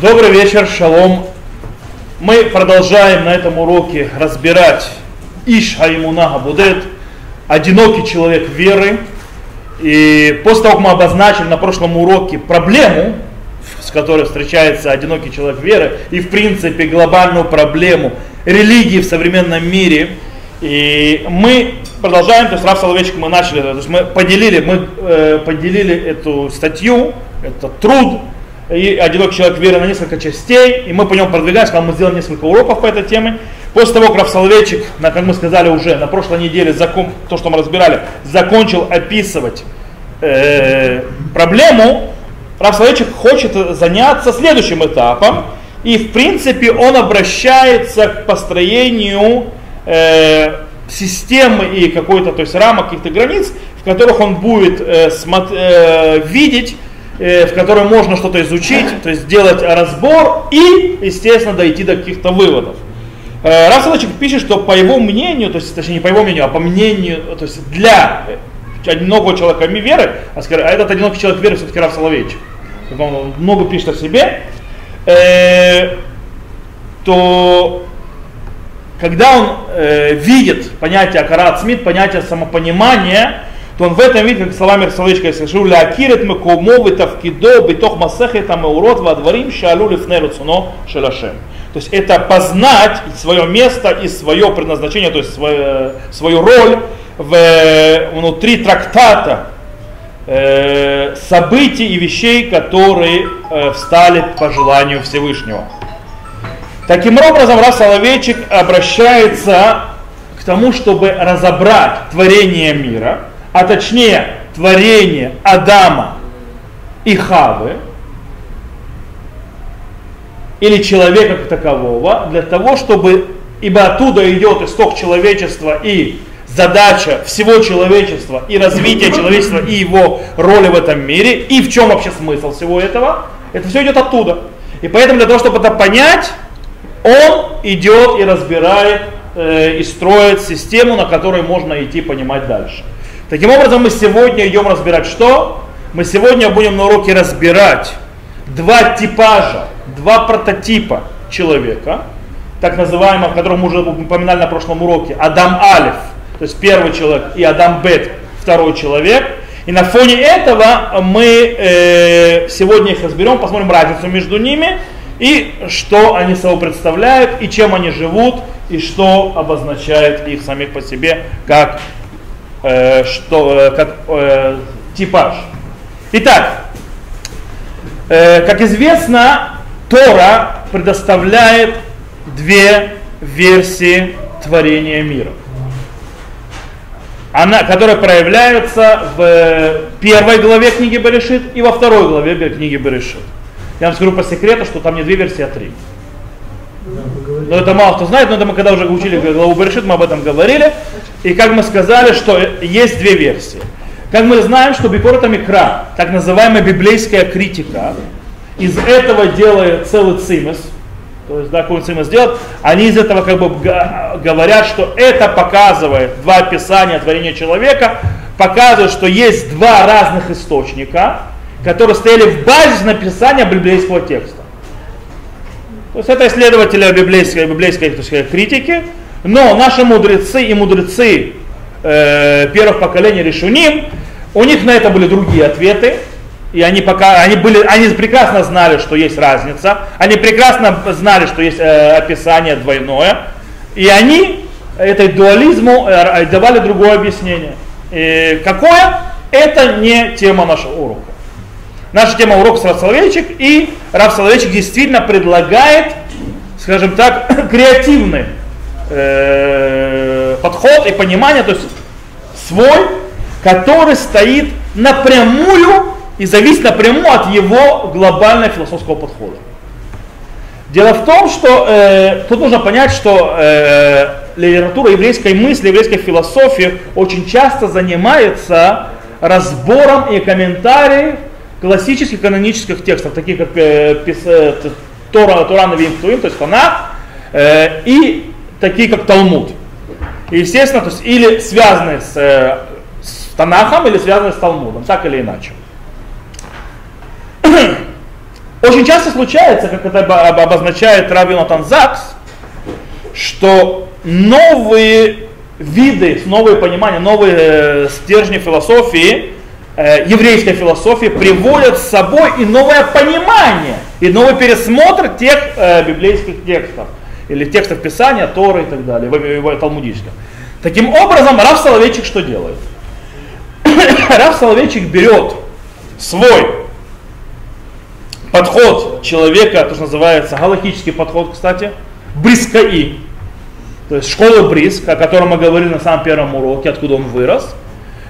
Добрый вечер, шалом. Мы продолжаем на этом уроке разбирать Иш Хаймуна Габудет, одинокий человек веры. И после того, как мы обозначили на прошлом уроке проблему, с которой встречается одинокий человек веры, и в принципе глобальную проблему религии в современном мире, и мы продолжаем, то есть Раф Соловейчик мы начали, то есть мы поделили, мы э, поделили эту статью, этот труд и одинокий человек веры на несколько частей, и мы по нему продвигаемся, мы сделали несколько уроков по этой теме. После того, как Соловейчик, как мы сказали уже, на прошлой неделе, закон, то, что мы разбирали, закончил описывать э, проблему, Раф Соловейчик хочет заняться следующим этапом, и в принципе он обращается к построению э, системы и какой-то, то есть рамок, каких-то границ, в которых он будет э, смо- э, видеть в которой можно что-то изучить, то есть сделать разбор и, естественно, дойти до каких-то выводов. Э, Расселочек пишет, что по его мнению, то есть, точнее не по его мнению, а по мнению, то есть для одинокого человека веры, а, а этот одинокий человек веры все-таки Раф Соловейчик, он много пишет о себе, э, то когда он э, видит понятие Акарат Смит, понятие самопонимания, то он в этом виде, как Соловичка, если шу лякирет мекомо витавкидо битох масехет амеурот вадварим шалу лифне руцуно шелашем. То есть это познать свое место и свое предназначение, то есть свою, свою роль в, внутри трактата э, событий и вещей, которые э, встали по желанию Всевышнего. Таким образом, раз Соловейчик обращается к тому, чтобы разобрать творение мира – а точнее творение Адама и Хавы, или человека как такового, для того, чтобы, ибо оттуда идет исток человечества и задача всего человечества и развитие человечества и его роли в этом мире, и в чем вообще смысл всего этого, это все идет оттуда. И поэтому для того, чтобы это понять, он идет и разбирает э, и строит систему, на которой можно идти понимать дальше. Таким образом, мы сегодня идем разбирать что? Мы сегодня будем на уроке разбирать два типажа, два прототипа человека, так называемых, о котором мы уже упоминали на прошлом уроке, Адам Алиф, то есть первый человек, и Адам Бет, второй человек. И на фоне этого мы э, сегодня их разберем, посмотрим разницу между ними и что они собой представляют, и чем они живут, и что обозначает их самих по себе как э, что, э, как э, типаж. Итак, э, как известно, Тора предоставляет две версии творения мира. Она, которые проявляются в первой главе книги Берешит и во второй главе книги Берешит. Я вам скажу по секрету, что там не две версии, а три. Но это мало кто знает, но это мы когда уже учили главу Берешит, мы об этом говорили. И как мы сказали, что есть две версии. Как мы знаем, что Бикорта Микра, так называемая библейская критика, из этого делает целый цимес, то есть, да, какой цимес делает, они из этого как бы говорят, что это показывает, два описания творения человека, показывают, что есть два разных источника, которые стояли в базе написания библейского текста. То есть это исследователи библейской, библейской сказать, критики, но наши мудрецы и мудрецы э, первых поколений Решуним, у них на это были другие ответы, и они пока, они были, они прекрасно знали, что есть разница, они прекрасно знали, что есть э, описание двойное, и они этой дуализму э, давали другое объяснение. И какое? Это не тема нашего урока. Наша тема урока с Рав Соловейчик, и Рав Соловейчик действительно предлагает, скажем так, креативный э, подход и понимание, то есть свой, который стоит напрямую и зависит напрямую от его глобального философского подхода. Дело в том, что э, тут нужно понять, что э, литература еврейской мысли, еврейской философии очень часто занимается разбором и комментарием классических канонических текстов, таких как э, э, Тора, Тора Навим то есть Танах, э, и такие как Талмуд. И, естественно, то есть или связанные с, э, с Танахом, или связанные с Талмудом, так или иначе. Очень часто случается, как это обозначает Рав Йонатан Закс, что новые виды, новые понимания, новые э, стержни философии, еврейской философии приводят с собой и новое понимание, и новый пересмотр тех э, библейских текстов, или текстов Писания, Торы и так далее, в, в, Талмудическом. Таким образом, Раф Соловейчик что делает? Раф Соловейчик берет свой подход человека, то, что называется галактический подход, кстати, Брискаи, то есть школа Бриск, о котором мы говорили на самом первом уроке, откуда он вырос.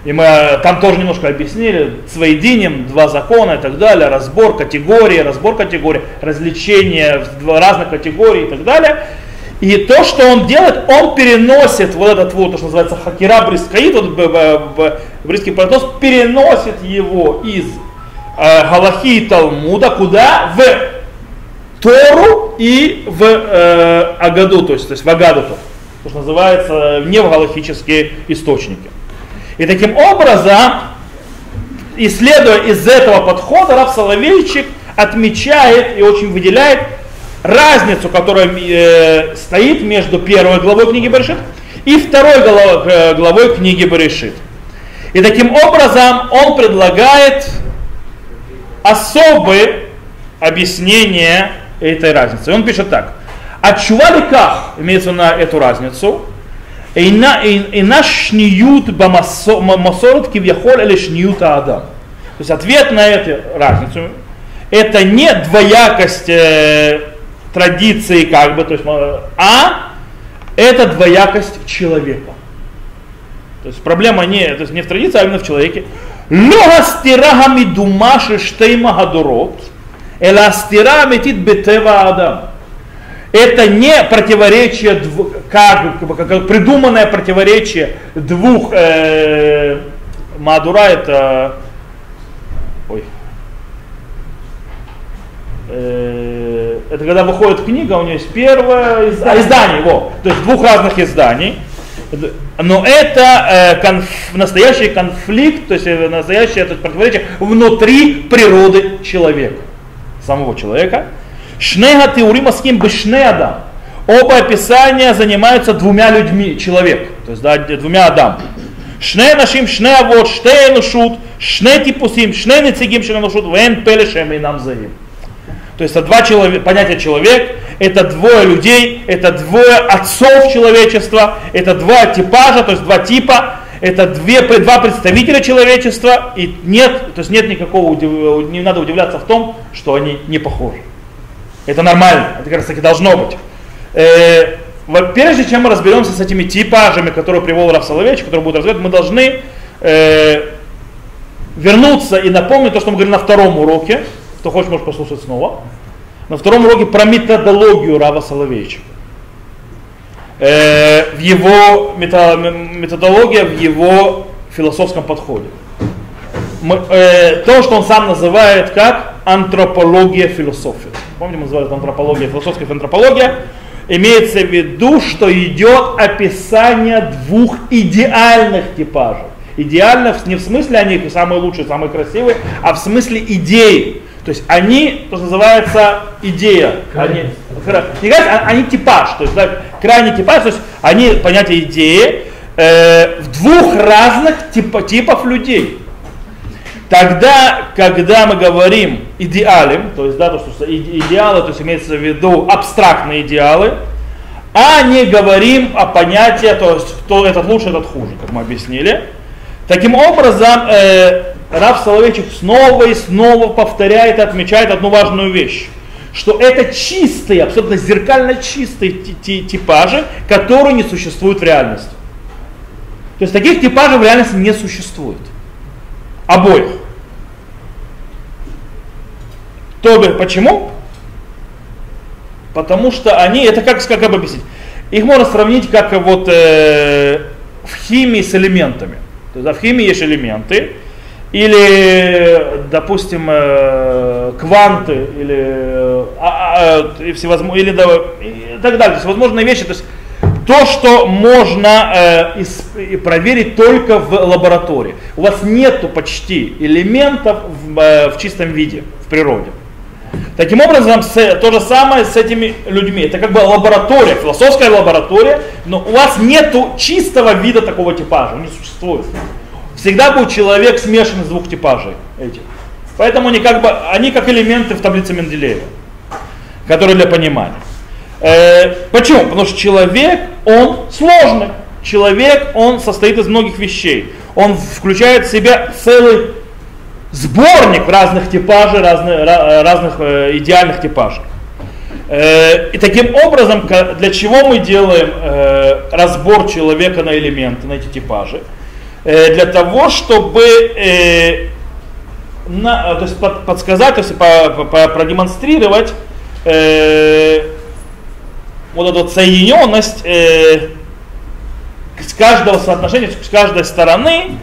И мы э, там тоже немножко объяснили, своединем, два закона и так далее, разбор категории, разбор категорий, развлечения в разных категорий и так далее. И то, что он делает, он переносит вот этот вот, то, что называется хакера брискаит, вот брисский парадокс, переносит его из э, Галахи и Талмуда куда? В Тору и в э, Агаду, то есть, то есть в Агадуту то, что называется невгалахические источники. И таким образом, исследуя из этого подхода, Раф Соловейчик отмечает и очень выделяет разницу, которая э, стоит между первой главой книги Берешит и второй главой, э, главой книги Берешит. И таким образом он предлагает особые объяснения этой разницы. Он пишет так. Отчува ликах, имеется на эту разницу, и на шниют масорот кивьяхоль или шниют адам. То есть ответ на эту разницу, это не двоякость э, традиции, как бы, то есть, а это двоякость человека. То есть проблема не, то есть не в традиции, а именно в человеке. Логастираха мидумаши штейма гадурот, эластира метит бетева адам это не противоречие, как, как придуманное противоречие двух э, Мадура, это ой, э, это когда выходит книга, у нее есть первое из, а, издание, его, то есть двух разных изданий. Но это э, конф, настоящий конфликт, то есть э, настоящее то противоречие внутри природы человека, самого человека. Шнега кем бы шнеада. Оба описания занимаются двумя людьми, человек, то есть да, двумя адам. Шне нашим, шне авод, ште энушут, шне типусим, шне нецигим, шне энушут, вен пелешем и нам заим. То есть это два человека, понятие человек, это двое людей, это двое отцов человечества, это два типажа, то есть два типа, это две, два представителя человечества, и нет, то есть нет никакого, не надо удивляться в том, что они не похожи. Это нормально, это как раз таки должно быть. Э, прежде чем мы разберемся с этими типажами, которые привел Раф Соловейчик, которые будут разбирать, мы должны э, вернуться и напомнить то, что мы говорили на втором уроке. Кто хочет, может послушать снова. На втором уроке про методологию Рава Соловейчика. Э, в его методология, в его философском подходе. Мы, э, то, что он сам называет как антропология философии помните, мы называли антропология, философская антропология, имеется в виду, что идет описание двух идеальных типажей. Идеальных не в смысле они самые лучшие, самые красивые, а в смысле идеи. То есть они, то, что называется идея. Они, не а, они типаж, то есть да, крайний типаж, то есть они понятие идеи э, в двух разных типа, типов людей. Тогда, когда мы говорим идеалем, то есть, да, то, что идеалы, то есть имеется в виду абстрактные идеалы, а не говорим о понятии, то есть, кто этот лучше, этот хуже, как мы объяснили. Таким образом, э, Раф Соловейчик снова и снова повторяет и отмечает одну важную вещь что это чистые, абсолютно зеркально чистые типажи, которые не существуют в реальности. То есть таких типажей в реальности не существует. Обоих. То почему? Потому что они, это как, как объяснить? Их можно сравнить как вот э, в химии с элементами. То есть, в химии есть элементы, или, допустим, э, кванты, или, э, а, а, всевозможные, или да, и так далее. То есть возможные вещи. То есть то, что можно э, из, проверить только в лаборатории. У вас нету почти элементов в, э, в чистом виде, в природе. Таким образом, то же самое с этими людьми. Это как бы лаборатория, философская лаборатория, но у вас нет чистого вида такого типажа, он не существует. Всегда будет человек смешан из двух типажей этих. Поэтому они как, бы, они как элементы в таблице Менделеева, которые для понимания. Э, почему? Потому что человек, он сложный. Человек, он состоит из многих вещей. Он включает в себя целый сборник разных типажей, разных, разных э, идеальных типажей. Э, и таким образом, для чего мы делаем э, разбор человека на элементы, на эти типажи? Для того, чтобы на, то есть под, подсказать, то есть по, по, продемонстрировать э, вот эту соединенность э, с каждого соотношения, с каждой стороны,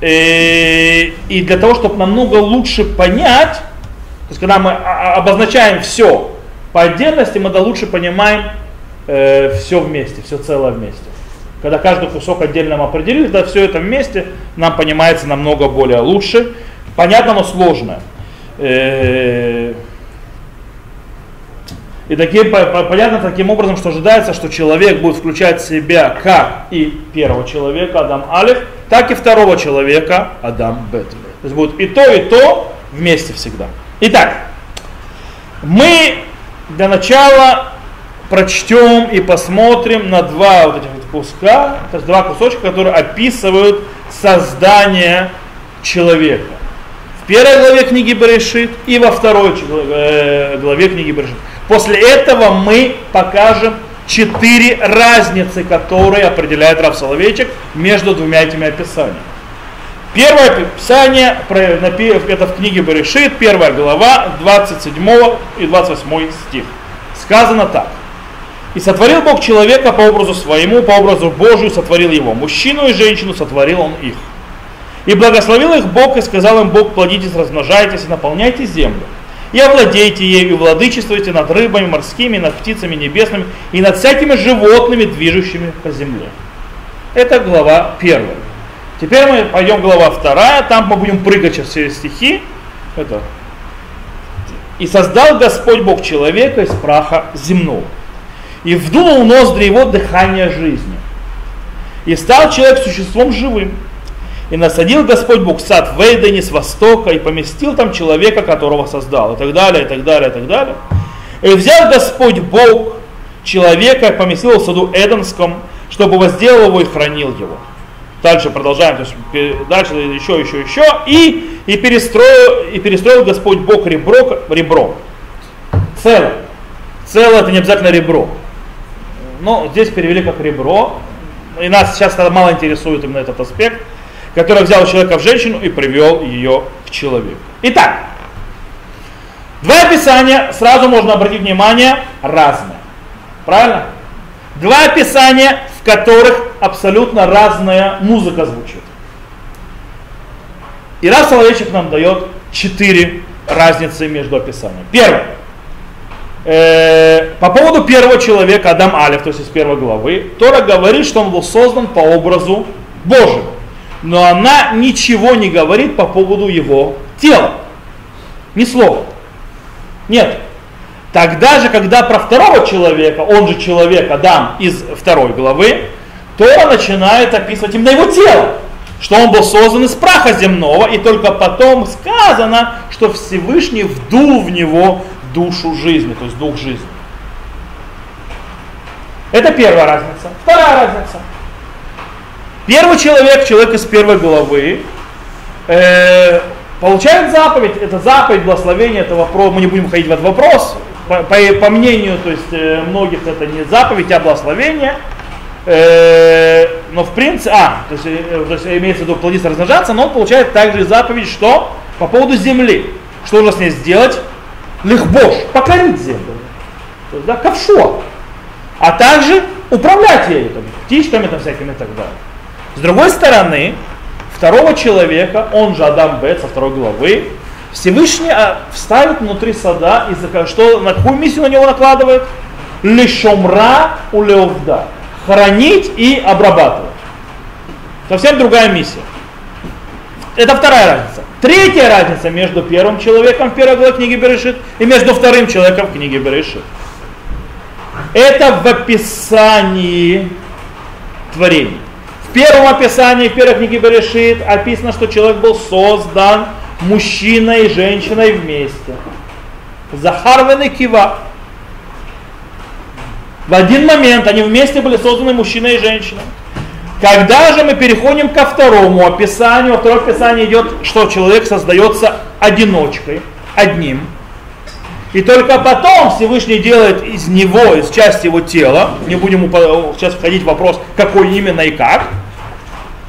и для того, чтобы намного лучше понять, то есть когда мы обозначаем все по отдельности, мы да лучше понимаем э, все вместе, все целое вместе. Когда каждый кусок отдельно мы определили, да все это вместе нам понимается намного более лучше. Понятно, но сложно. И таким, понятно таким образом, что ожидается, что человек будет включать в себя как и первого человека, Адам Алиф, так и второго человека, Адам Бет. То есть будет и то, и то вместе всегда. Итак, мы для начала прочтем и посмотрим на два вот этих куска, то есть два кусочка, которые описывают создание человека. В первой главе книги Берешит и во второй э, главе книги Берешит. После этого мы покажем четыре разницы, которые определяет Рав Соловейчик между двумя этими описаниями. Первое описание, это в книге Берешит, первая глава, 27 и 28 стих. Сказано так. «И сотворил Бог человека по образу своему, по образу Божию сотворил его. Мужчину и женщину сотворил он их. И благословил их Бог и сказал им Бог, плодитесь, размножайтесь и наполняйте землю и овладейте ею, и владычествуйте над рыбами морскими, над птицами небесными, и над всякими животными, движущими по земле. Это глава первая. Теперь мы пойдем глава вторая, там мы будем прыгать сейчас все стихи. Это. И создал Господь Бог человека из праха земного. И вдунул ноздри его дыхание жизни. И стал человек существом живым и насадил Господь Бог сад в Эйдене с востока и поместил там человека, которого создал, и так далее, и так далее, и так далее. И взял Господь Бог человека и поместил в саду Эденском, чтобы возделал его и хранил его. Дальше продолжаем, то есть дальше еще, еще, еще. И, и, перестроил, и перестроил Господь Бог ребро, ребро. Целое. Целое это не обязательно ребро. Но здесь перевели как ребро. И нас сейчас мало интересует именно этот аспект который взял человека в женщину и привел ее к человеку. Итак, два описания, сразу можно обратить внимание, разные. Правильно? Два описания, в которых абсолютно разная музыка звучит. И раз Соловейчик нам дает четыре разницы между описаниями. Первое. Э, по поводу первого человека, Адам Алиф, то есть из первой главы, Тора говорит, что он был создан по образу Божьему но она ничего не говорит по поводу его тела. Ни слова. Нет. Тогда же, когда про второго человека, он же человек Адам из второй главы, то начинает описывать именно его тело, что он был создан из праха земного, и только потом сказано, что Всевышний вдул в него душу жизни, то есть дух жизни. Это первая разница. Вторая разница. Первый человек, человек из первой главы, э, получает заповедь. Это заповедь, благословение, это вопрос. Мы не будем ходить в этот вопрос. По, по, по мнению то есть, э, многих это не заповедь, а благословение. Э, но в принципе, а, то есть, э, то есть имеется в виду плодиться, размножаться, но он получает также заповедь, что по поводу земли. Что нужно с ней сделать? Лихбош, покорить землю. То есть, да, ковшо. А также управлять ею, там, птичками там всякими и так далее. С другой стороны, второго человека, он же Адам Бет со второй главы, Всевышний а, вставит внутри сада, и что, на какую миссию на него накладывает? Лишомра у Леовда. Хранить и обрабатывать. Совсем другая миссия. Это вторая разница. Третья разница между первым человеком в первой главе книги Берешит и между вторым человеком в книге Берешит. Это в описании творений. В первом описании в первой книге Берешит описано, что человек был создан мужчиной и женщиной вместе. Захарвен и Кива. В один момент они вместе были созданы мужчиной и женщиной. Когда же мы переходим ко второму описанию, во втором описании идет, что человек создается одиночкой, одним. И только потом Всевышний делает из него, из части его тела, не будем сейчас входить в вопрос, какой именно и как,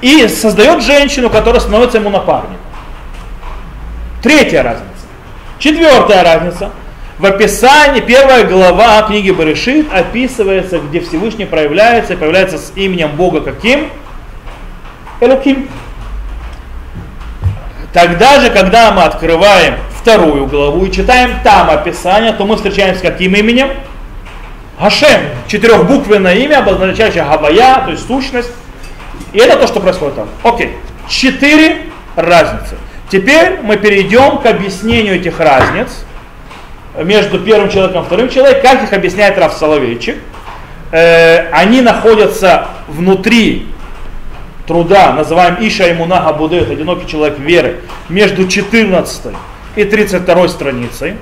и создает женщину, которая становится ему напарником. Третья разница. Четвертая разница. В описании, первая глава книги Барышит описывается, где Всевышний проявляется, и появляется с именем Бога каким? Элоким. Тогда же, когда мы открываем вторую главу и читаем там описание, то мы встречаемся с каким именем? Хашем. Четырехбуквенное имя, обозначающее Гавая, то есть сущность. И это то, что происходит там. Окей. Четыре разницы. Теперь мы перейдем к объяснению этих разниц между первым человеком и вторым человеком, как их объясняет Раф Соловейчик. Э, они находятся внутри труда, называем Иша Имуна Габудет, одинокий человек веры, между 14 и 32 страницей.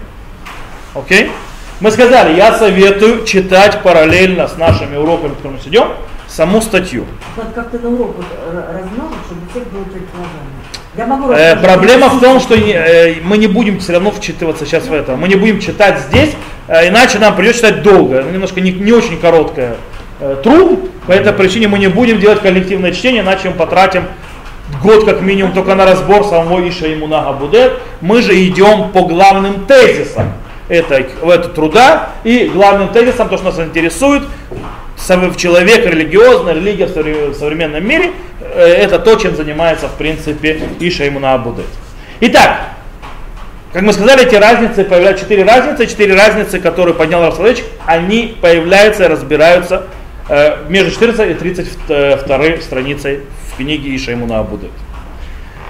Окей? Мы сказали, я советую читать параллельно с нашими уроками, которые мы сидим, саму статью. Как ты на урок размножить, чтобы у всех было предположение. Я могу э, проблема в том, что э, мы не будем все равно вчитываться сейчас в это. Мы не будем читать здесь, э, иначе нам придется читать долго. Ну, немножко не, не очень короткое э, труд. По этой причине мы не будем делать коллективное чтение, иначе мы потратим год как минимум только на разбор самого Иша и Мунага Будет. Мы же идем по главным тезисам этой, этого труда. И главным тезисом, то, что нас интересует, человек религиозный, религия в современном мире, э, это то, чем занимается в принципе Иша Имуна Абудет. Итак, как мы сказали, эти разницы появляются, четыре разницы, четыре разницы, которые поднял Рафсалович, они появляются и разбираются э, между 14 и 32 страницей в книге Иша Имуна Абудет.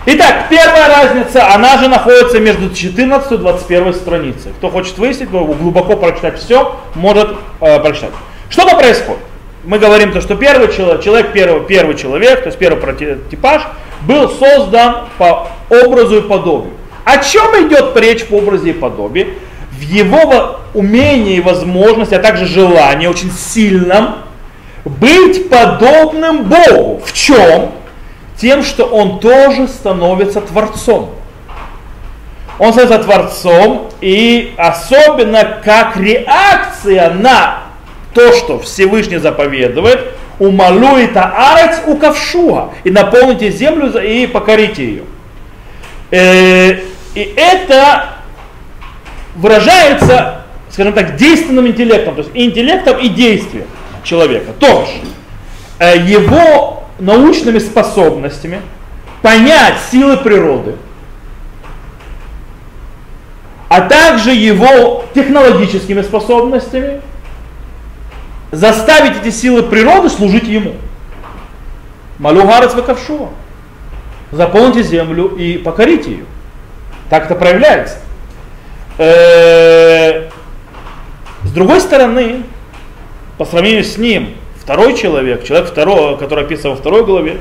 Итак, первая разница, она же находится между 14 и 21 страницей. Кто хочет выяснить, глубоко прочитать все, может э, прочитать. Что-то происходит. Мы говорим то, что первый человек, человек первый, первый человек, то есть первый прототипаж, был создан по образу и подобию. О чем идет речь по образу и подобию? В его умении и возможности, а также желании очень сильном быть подобным Богу. В чем? Тем, что он тоже становится Творцом. Он становится Творцом, и особенно как реакция на то, что Всевышний заповедует, умалуита арец у ковшуа, и наполните землю и покорите ее. Э, и это выражается, скажем так, действенным интеллектом, то есть интеллектом и действием человека тоже. Э, его научными способностями понять силы природы, а также его технологическими способностями заставить эти силы природы служить ему. Малю гарец ваковшуа. Заполните землю и покорите ее. Так это проявляется. Э, с другой стороны, по сравнению с ним, второй человек, человек второго, который описан во второй главе,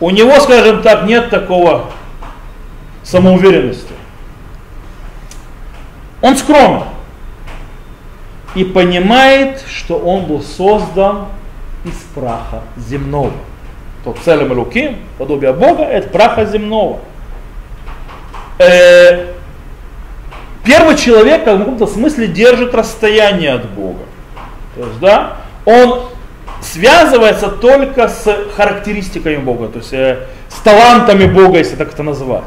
у него, скажем так, нет такого самоуверенности. Он скромен и понимает, что он был создан из праха земного. То целым руки, подобие Бога, это праха земного. Э, первый человек в каком-то смысле держит расстояние от Бога. То есть, да, он связывается только с характеристиками Бога, то есть э, с талантами Бога, если так это называть.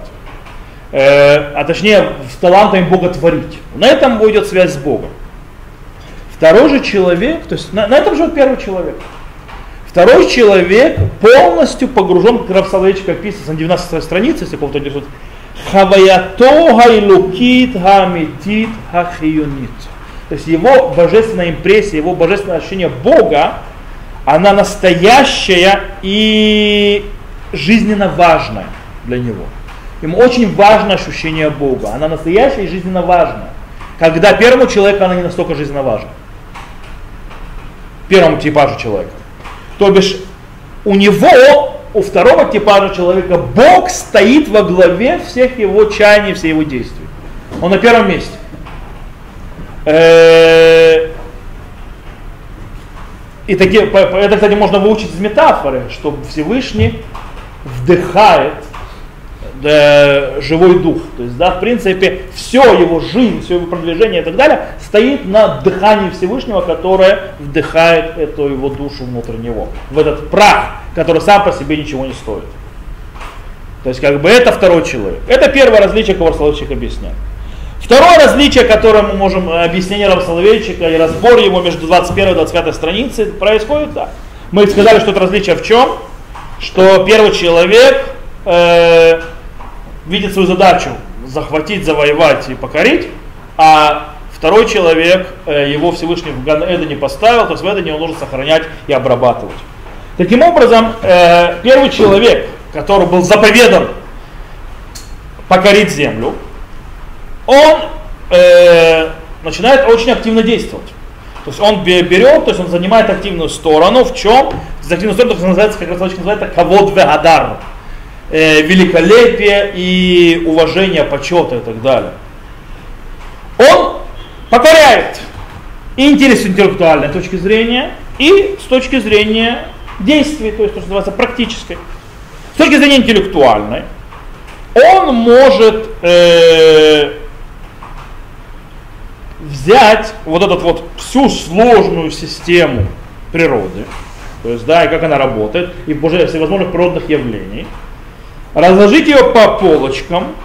Э, а точнее, с талантами Бога творить. На этом будет связь с Богом. Второй же человек, то есть на, на этом живет первый человек. Второй человек полностью погружен, как Равсалович описывается на 19 странице, если кого-то держит, Хаваято гайлукит хамитит хахиюнит. То есть его божественная импрессия, его божественное ощущение Бога, она настоящая и жизненно важная. для него. Ему очень важно ощущение Бога. Она настоящая и жизненно важна. Когда первому человеку она не настолько жизненно важна. Первому типажу человека. То бишь у него, у второго типажа человека, Бог стоит во главе всех его чаяний, всех его действий. Он на первом месте. Э, и такие, это, кстати, можно выучить из метафоры, что Всевышний вдыхает да, живой дух. То есть, да, в принципе, все его жизнь, все его продвижение и так далее стоит на дыхании Всевышнего, которое вдыхает эту его душу внутрь него. В этот прах, который сам по себе ничего не стоит. То есть, как бы это второй человек. Это первое различие, которое Соловейчик объясняет. Второе различие, которое мы можем э, объяснение Рава Соловейчика и разбор его между 21 и 25 страницей происходит так. Мы сказали, что это различие в чем? Что первый человек э, видит свою задачу захватить, завоевать и покорить, а второй человек э, его Всевышний в Ган не поставил, то есть в Эдене он должен сохранять и обрабатывать. Таким образом, э, первый человек, который был заповедан покорить землю, он э, начинает очень активно действовать. То есть он берет, то есть он занимает активную сторону. В чем? Активную сторону, то называется, как раз называется, кавод вегадар. Э, великолепие и уважение, почета и так далее. Он покоряет и интерес интеллектуальной точки зрения, и с точки зрения действий, то есть то, что называется практической. С точки зрения интеллектуальной, он может э, взять вот этот вот всю сложную систему природы, то есть, да, и как она работает, и уже всевозможных природных явлений, разложить ее по полочкам,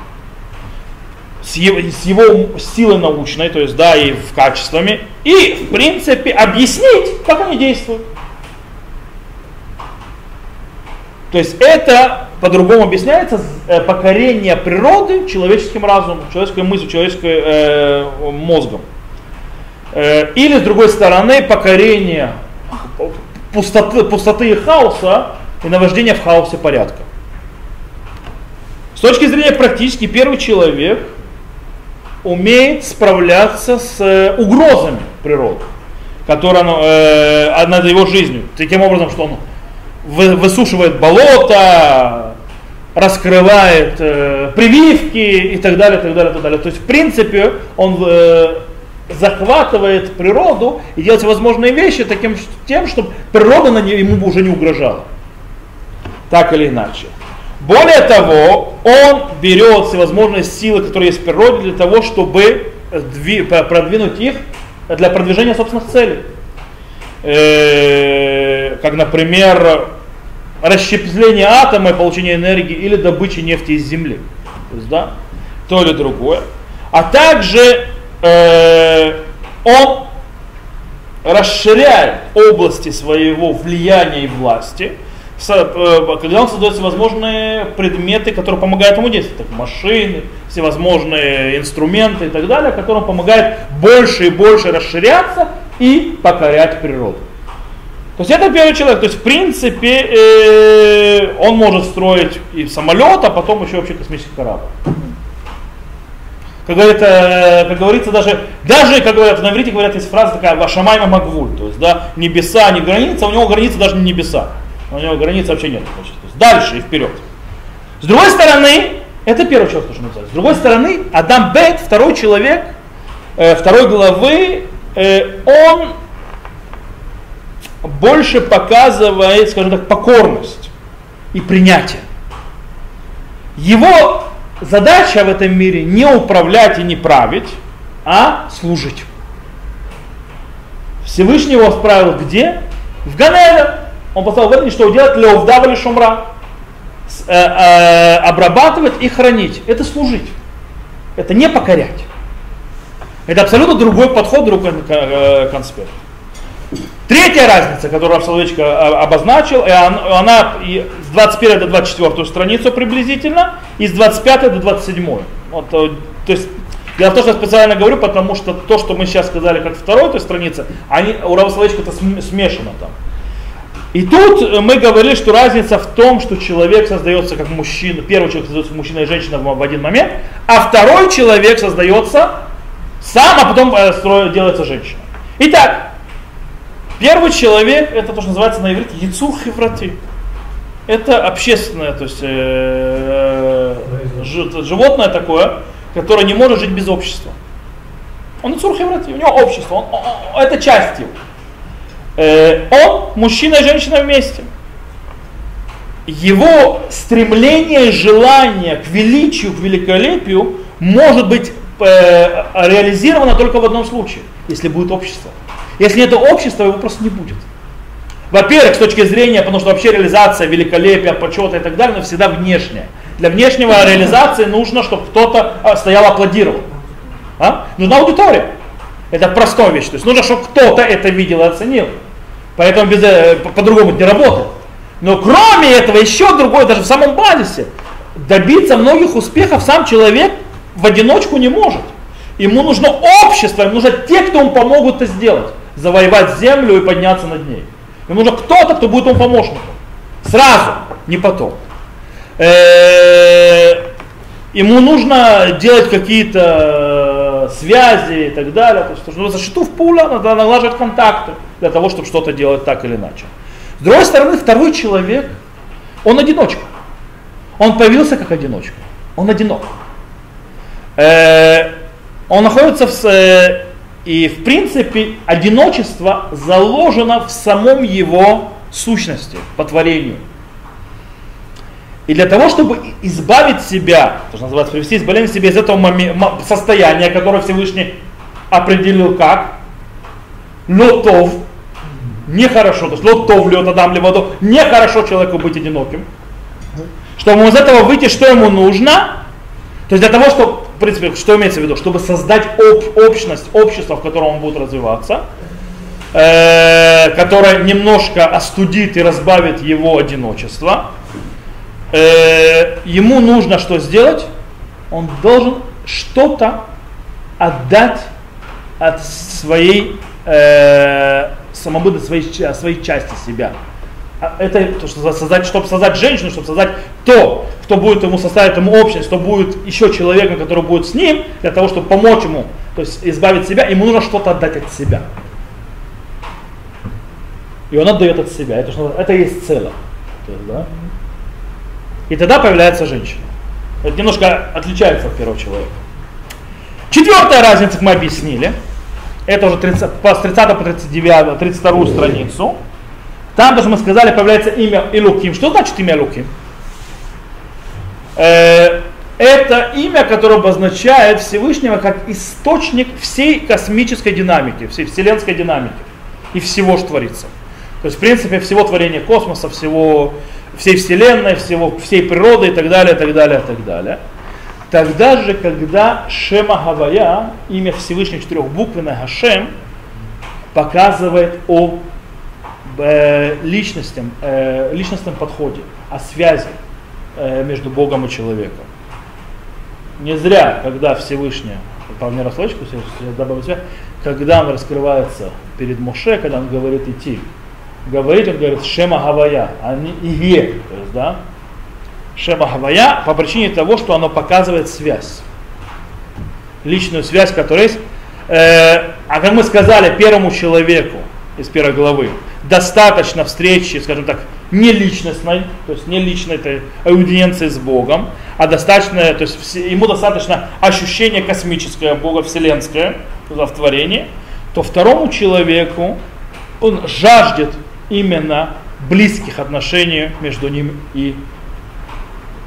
с его, с его силой научной, то есть, да, и в качествами, и, в принципе, объяснить, как они действуют. То есть это по-другому объясняется э, покорение природы человеческим разумом, человеческой мыслью, человеческим э, мозгом. Э, или, с другой стороны, покорение пустоты, пустоты и хаоса и наваждение в хаосе порядка. С точки зрения практически первый человек умеет справляться с э, угрозами природы, которые э, над его жизнью. Таким образом, что он высушивает болото, раскрывает э, прививки и так далее, так далее, так далее. То есть, в принципе, он э, захватывает природу и делает возможные вещи таким тем, чтобы природа на нее, ему уже не угрожала. Так или иначе. Более того, он берет всевозможные силы, которые есть в природе, для того, чтобы продвинуть их для продвижения собственных целей. Как, например, расщепление атома и получение энергии или добыча нефти из земли. То есть, да, то или другое. А также он расширяет области своего влияния и власти, когда он создает всевозможные предметы, которые помогают ему действовать, как машины, всевозможные инструменты и так далее, которым помогает больше и больше расширяться и покорять природу. То есть это первый человек, то есть в принципе э, он может строить и самолет, а потом еще вообще космический корабль. Как, говорит, э, как говорится, даже, даже, как говорят, на иврите говорят, есть фраза такая, вашамайма магвуль, то есть, да, небеса, не граница, у него граница даже не небеса, у него границы вообще нет. Значит, дальше и вперед. С другой стороны, это первый человек, что называется. С другой стороны, Адам Бет, второй человек, э, второй главы, э, он больше показывает, скажем так, покорность и принятие. Его задача в этом мире не управлять и не править, а служить. Всевышний его справил где? В Ганеле. Он поставил в этом, что делать леовдава или шумра. Э, э, обрабатывать и хранить. Это служить. Это не покорять. Это абсолютно другой подход, другой э, конспект. Третья разница, которую Соловейчик обозначил, и она, с 21 до 24 страницу приблизительно, и с 25 до 27. Вот, э, то есть, я то, что специально говорю, потому что то, что мы сейчас сказали как второй этой странице, они, у Рава Соловейчика это смешано там. И тут э, мы говорили, что разница в том, что человек создается как мужчина, первый человек создается мужчина и женщина в один момент, а второй человек создается сам, а потом э, делается женщина. Итак, первый человек, это то, что называется на иврите яцур хеврати. Это общественное, то есть э, э, животное такое, которое не может жить без общества. Он яцур хеврати, у него общество, он, он, это часть его. Э, он мужчина и женщина вместе. Его стремление, желание к величию, к великолепию может быть э, реализовано только в одном случае, если будет общество. Если нет общества, его просто не будет. Во-первых, с точки зрения, потому что вообще реализация великолепия, почета и так далее, но всегда внешняя. Для внешнего реализации нужно, чтобы кто-то а, стоял аплодировал. А? Нужна аудитория. Это простая вещь. То есть нужно, чтобы кто-то это видел и оценил. Поэтому без, э, по-другому не работает. Но кроме этого, еще другое, даже в самом базисе, добиться многих успехов сам человек в одиночку не может. Ему нужно общество, ему нужно те, кто ему помогут это сделать. Завоевать землю и подняться над ней. Ему нужно кто-то, кто будет ему помощником. Сразу, не потом. Э, ему нужно делать какие-то связи и так далее. То есть, нужно за в пула, надо налаживать контакты для того, чтобы что-то делать так или иначе. С другой стороны, второй человек, он одиночка. Он появился как одиночка. Он одинок. Э, он находится в... Э, и в принципе одиночество заложено в самом его сущности, по творению. И для того, чтобы избавить себя, то, что называется, привести избавление себя из этого состояния, которое Всевышний определил как, лотов, нехорошо, то есть лотов лед адам воду, нехорошо человеку быть одиноким. Чтобы из этого выйти, что ему нужно? То есть для того, чтобы, в принципе, что имеется в виду? Чтобы создать об, общность, общество, в котором он будет развиваться, э, которое немножко остудит и разбавит его одиночество, э, ему нужно что сделать? Он должен что-то отдать от своей э, самобыда, своей, своей части себя. А это то, что создать, чтобы создать женщину, чтобы создать то, кто будет ему составить ему общность, кто будет еще человеком, который будет с ним, для того, чтобы помочь ему, то есть избавить себя, ему нужно что-то отдать от себя. И он отдает от себя. Это, это есть цело. То есть, да? И тогда появляется женщина. Это немножко отличается от первого человека. Четвертая разница, как мы объяснили, это уже 30, с 30 по 39, 32 страницу. Там, даже мы сказали, появляется имя Илуким. Что значит имя Илуким? Э, это имя, которое обозначает Всевышнего как источник всей космической динамики, всей вселенской динамики и всего, что творится. То есть, в принципе, всего творения космоса, всего, всей Вселенной, всего, всей природы и так далее, и так далее, и так далее. Тогда же, когда Шема Гавая, имя Всевышнего четырехбуквенное Хашем, показывает о э, личностном, э, личностном подходе, о связи э, между Богом и человеком. Не зря, когда Всевышний, по мне расслышку, когда он раскрывается перед Моше, когда он говорит идти, говорит, он говорит Шема Гавая, а не Ие, то есть, да, Шема Гавая по причине того, что оно показывает связь, личную связь, которая есть. Э, а как мы сказали первому человеку из первой главы, достаточно встречи, скажем так, не личностной, то есть не личной этой аудиенции с Богом, а достаточно, то есть ему достаточно ощущение космическое, Бога вселенское в творении, то второму человеку он жаждет именно близких отношений между ним и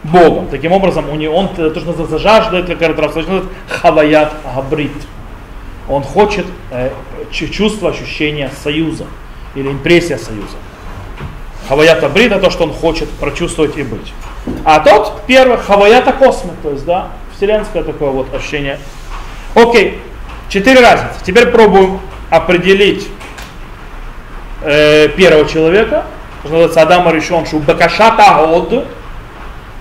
Богом. Таким образом, у него, он то, что называется жаждает, как Раф называет, хаваят габрит. Он хочет э, чувство, ощущение союза или импрессия союза. Хаваята брита, то, что он хочет прочувствовать и быть. А тот первый хаваята космос, то есть, да, вселенское такое вот ощущение. Окей, четыре разницы. Теперь пробуем определить э, первого человека, что называется Адам решен, что бакашата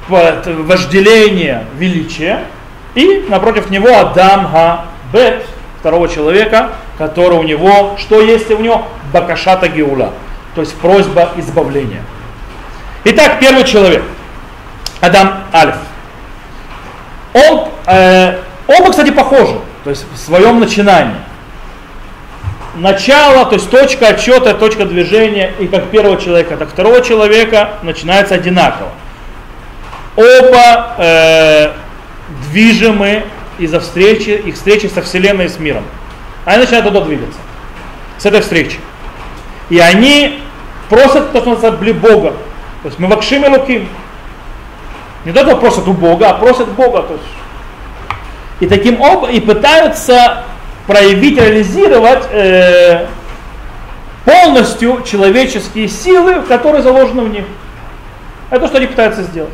год, вожделение величия, и напротив него Адам Га Бет, второго человека, который у него, что есть у него? Бакашата Геула. То есть просьба избавления. Итак, первый человек. Адам Альф. Он, э, оба, кстати, похожи. То есть в своем начинании. Начало, то есть точка отчета, точка движения, и как первого человека, так второго человека начинается одинаково. Оба э, движимы из-за встречи, их встречи со Вселенной и с миром. Они начинают туда двигаться. С этой встречи. И они просят, то, что называется, Бога. То есть мы вакшим и луким. Не только просят у Бога, а просят Бога. То есть. И таким образом и пытаются проявить, реализировать э, полностью человеческие силы, которые заложены в них. Это то, что они пытаются сделать.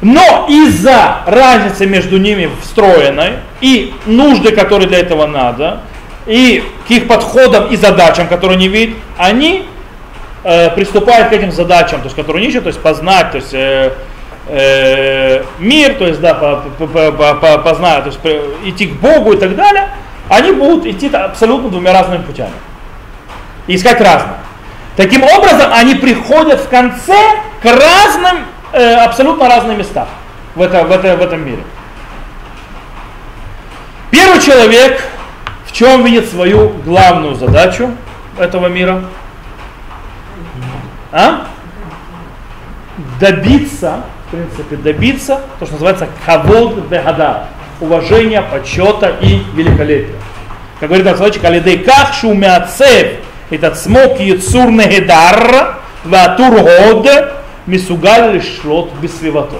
Но из-за разницы между ними встроенной и нужды, которые для этого надо, и к их подходам и задачам, которые они видят, они э, приступают к этим задачам, то есть, которые они ищут, то есть познать, то есть э, э, мир, то есть да, по, по, по, по, познать, то есть идти к Богу и так далее, они будут идти абсолютно двумя разными путями. И искать разные. Таким образом, они приходят в конце к разным э, абсолютно разные места в, это, в, это, в этом мире. Первый человек в чем видит свою главную задачу этого мира? А? Добиться, принципе, добиться, то, что называется кавод бегада, уважения, почета и великолепия. Как говорит Ацалочек, алидей ках шумяцев, этот смог яцур негедар, ватур год, мисугаль шлот бисвивато.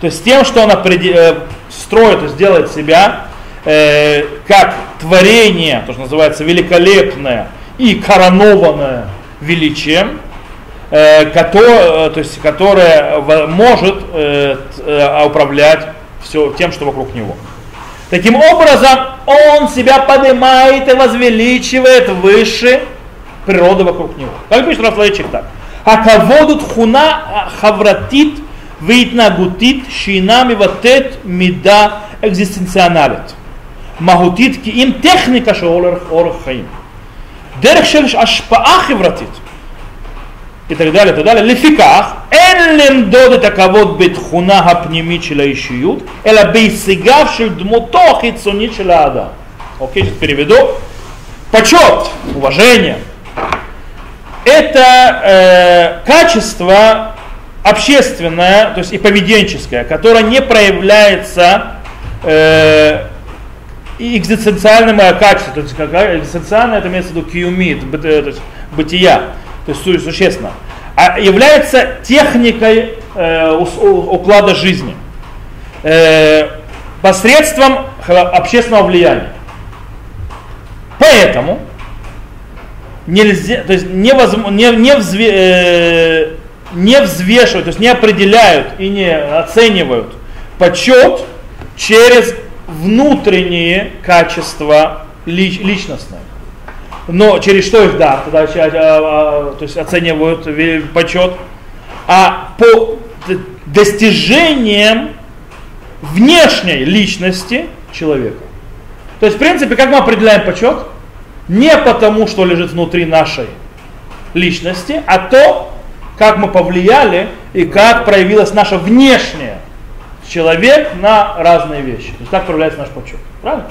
То есть тем, что она э, строит, то есть делает себя э, как творение, то, что называется великолепное и коронованное величием, Э, э, то есть, которая может э, управлять все тем, что вокруг него. Таким образом, он себя поднимает и возвеличивает выше природы вокруг него. Как пишет Рафлаевичик так. А каводут хуна хавратит вейтнагутит шинами ватет мида экзистенционалит. Магутит ки им техника шоолер орхаим. Дерх шельш ашпаа хавратит и так далее, и так далее. Лификах, эллен доды таковод бетхуна гапними чила ищиют, эла бейсигав шель дмуто хицуни чила. Окей, сейчас переведу. Почет, уважение. Это э, качество общественное, то есть и поведенческое, которое не проявляется э, экзистенциальным э, качеством. То есть как, э, экзистенциальное это имеется в виду киумит, э, бытия то есть существенно, а является техникой э, уклада жизни э, посредством общественного влияния. Поэтому нельзя, то есть невозможно, не, не, взве, э, не взвешивают, то есть не определяют и не оценивают почет через внутренние качества лич, личностные. Но через что их да, тогда а, а, то есть оценивают почет, а по достижениям внешней личности человека. То есть, в принципе, как мы определяем почет? Не потому, что лежит внутри нашей личности, а то, как мы повлияли и как проявилась наша внешняя человек на разные вещи. То есть так проявляется наш почет. Правильно?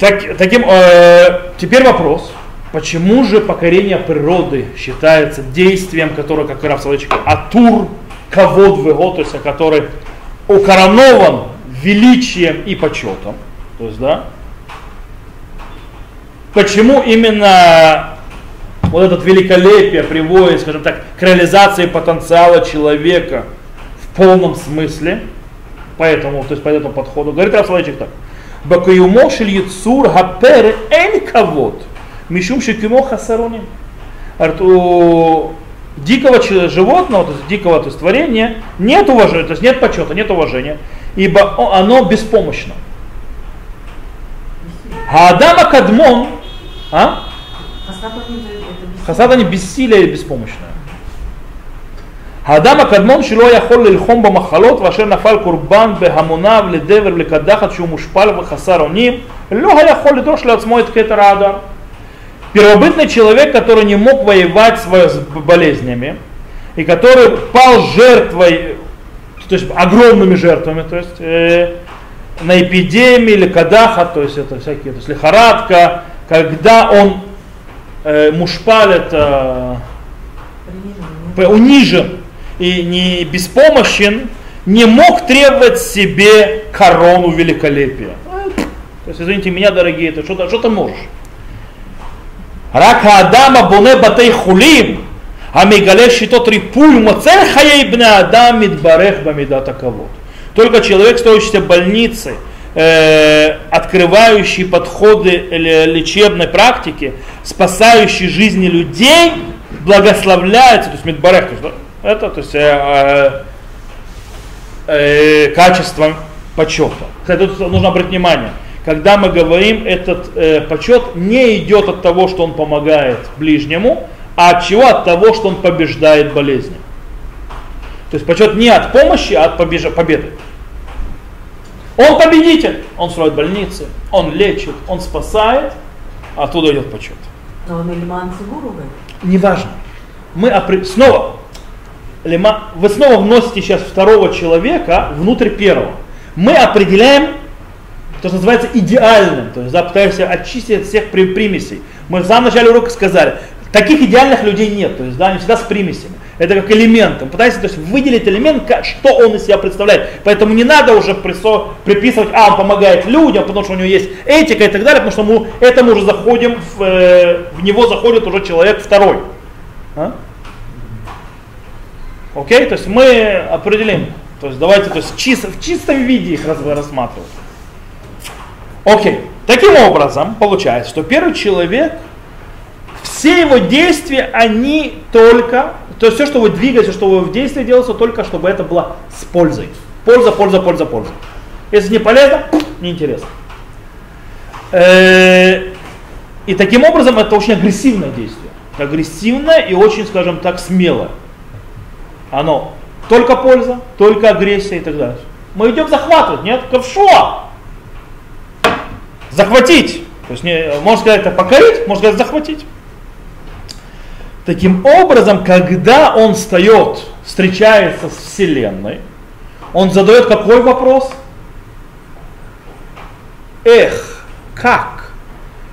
Так, таким, э, теперь вопрос. Почему же покорение природы считается действием, которое, как Раф Салычек, атур, кавод вего, то есть который укоронован величием и почетом. То есть, да, Почему именно вот этот великолепие приводит, скажем так, к реализации потенциала человека в полном смысле, поэтому, то есть по этому подходу, говорит Рафсалайчик так, Бакаюмо шель яцур хапер эн кавод, мишум шекимо хасаруни. У дикого животного, то есть дикого то есть творения, нет уважения, то есть нет почета, нет уважения, ибо оно беспомощно. А Адама Кадмон, а? Хасад они бессилие и беспомощное. האדם הקדמון שלא יכול ללחום במחלות ואשר נפל קורבן בהמוניו לדבר ולקדחת שהוא מושפל וחסר אונים לא היה יכול לדרוש לעצמו את כתר האדם. Первобытный человек, который не мог воевать с болезнями, и который пал жертвой, то есть огромными жертвами, то есть э, на эпидемии или кадаха, то есть это всякие, то есть лихорадка, когда он э, мушпаль это унижен и не беспомощен, не мог требовать себе корону великолепия. То есть, извините меня, дорогие, ты что-то что можешь. Рака Адама боне батей хулим, а мегале щитот рипуль моцер хаей бне Адам мидбарех бамидата кавод. Только человек, стоящийся в больнице, э, открывающий подходы лечебной практики, спасающий жизни людей, благословляется, то есть Мидбарех, то есть, это то есть, э, э, качеством почета. Кстати, тут нужно обратить внимание, когда мы говорим, этот э, почет не идет от того, что он помогает ближнему, а от чего? От того, что он побеждает болезни. То есть почет не от помощи, а от побежа, победы. Он победитель, он строит больницы, он лечит, он спасает, а оттуда идет почет. Но он Ильман Неважно. Мы снова, вы снова вносите сейчас второго человека внутрь первого. Мы определяем то, что называется идеальным, то есть да, пытаемся очистить от всех примесей. Мы в самом начале урока сказали, таких идеальных людей нет, то есть да, они всегда с примесями. Это как элементом. Пытайся то есть, выделить элемент, что он из себя представляет. Поэтому не надо уже приписывать, а он помогает людям, потому что у него есть этика и так далее, потому что мы этому уже заходим, в, э, в него заходит уже человек второй. А? Окей, то есть мы определим, то есть давайте то есть, чисто, в чистом виде их рассматривать. Окей, таким образом получается, что первый человек, все его действия, они только то есть все, что вы двигаете, что вы в действии делаете, только чтобы это было с пользой. Польза, польза, польза, польза. Если не полезно, неинтересно. Э, и таким образом это очень агрессивное действие. Агрессивное и очень, скажем так, смелое. Оно только польза, только агрессия и так далее. Мы идем захватывать, нет? Ковшо! Захватить. То есть, не, можно сказать, это покорить, можно сказать, захватить. Таким образом, когда он встает, встречается с Вселенной, он задает какой вопрос? Эх, как?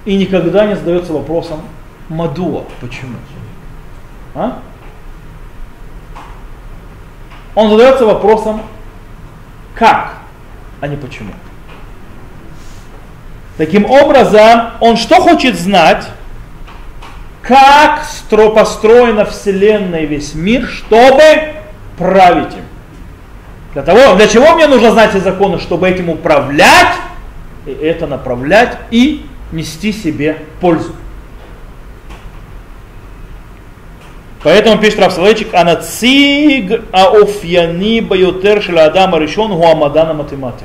И никогда не задается вопросом Мадуа, почему? А? Он задается вопросом как, а не почему. Таким образом, он что хочет знать? как построена Вселенная и весь мир, чтобы править им. Для, того, для чего мне нужно знать эти законы? Чтобы этим управлять, и это направлять, и нести себе пользу. Поэтому пишет Рав Соловейчик, анациг аофьяни баютер шела адама решен гуамадана математика.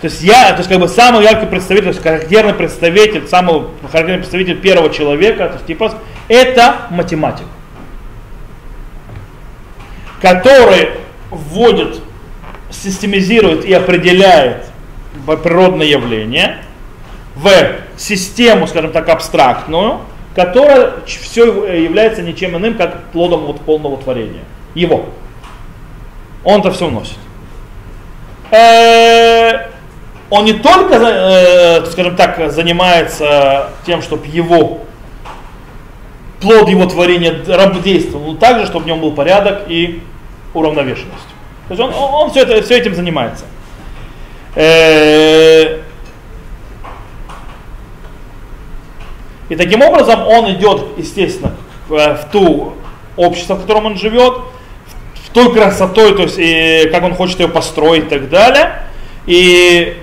То есть я, то есть как бы самый яркий представитель, то есть характерный представитель, самый характерный представитель первого человека, то есть типа, это математик, который вводит, системизирует и определяет природное явление в систему, скажем так, абстрактную, которая все является ничем иным, как плодом вот полного творения. Его. Он это все вносит. Э, он не только, э, скажем так, занимается тем, чтобы его плод его творения действовал, но также, чтобы в нем был порядок и уравновешенность. То есть он, он все, это, все этим занимается. И таким образом он идет, естественно, в ту общество, в котором он живет, в той красотой, то есть и как он хочет ее построить и так далее. И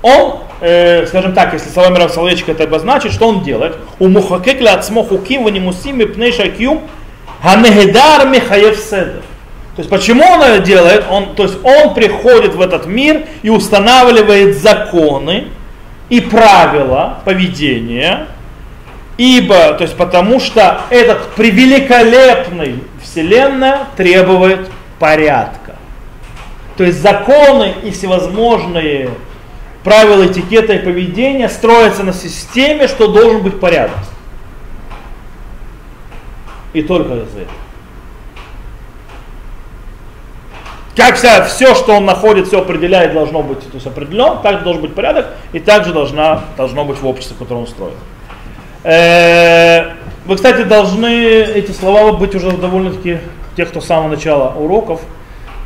он, э, скажем так, если словами Рав Соловейчика это обозначит, что он делает? У мухакек ля ацмо хуким ванимусим пней шакюм ханегедар михаев седер. То есть почему он это делает? Он, то есть он приходит в этот мир и устанавливает законы и правила поведения, ибо, то есть потому что этот превеликолепный вселенная требует порядка. То есть законы и всевозможные правила этикета и поведения строятся на системе, что должен быть порядок. И только из-за этого. Как вся, все, что он находит, все определяет, должно быть то есть определено, так должен быть порядок, и также должна, должно быть в обществе, которое он строит. Э, вы, кстати, должны эти слова быть уже довольно-таки, тех, кто с самого начала уроков,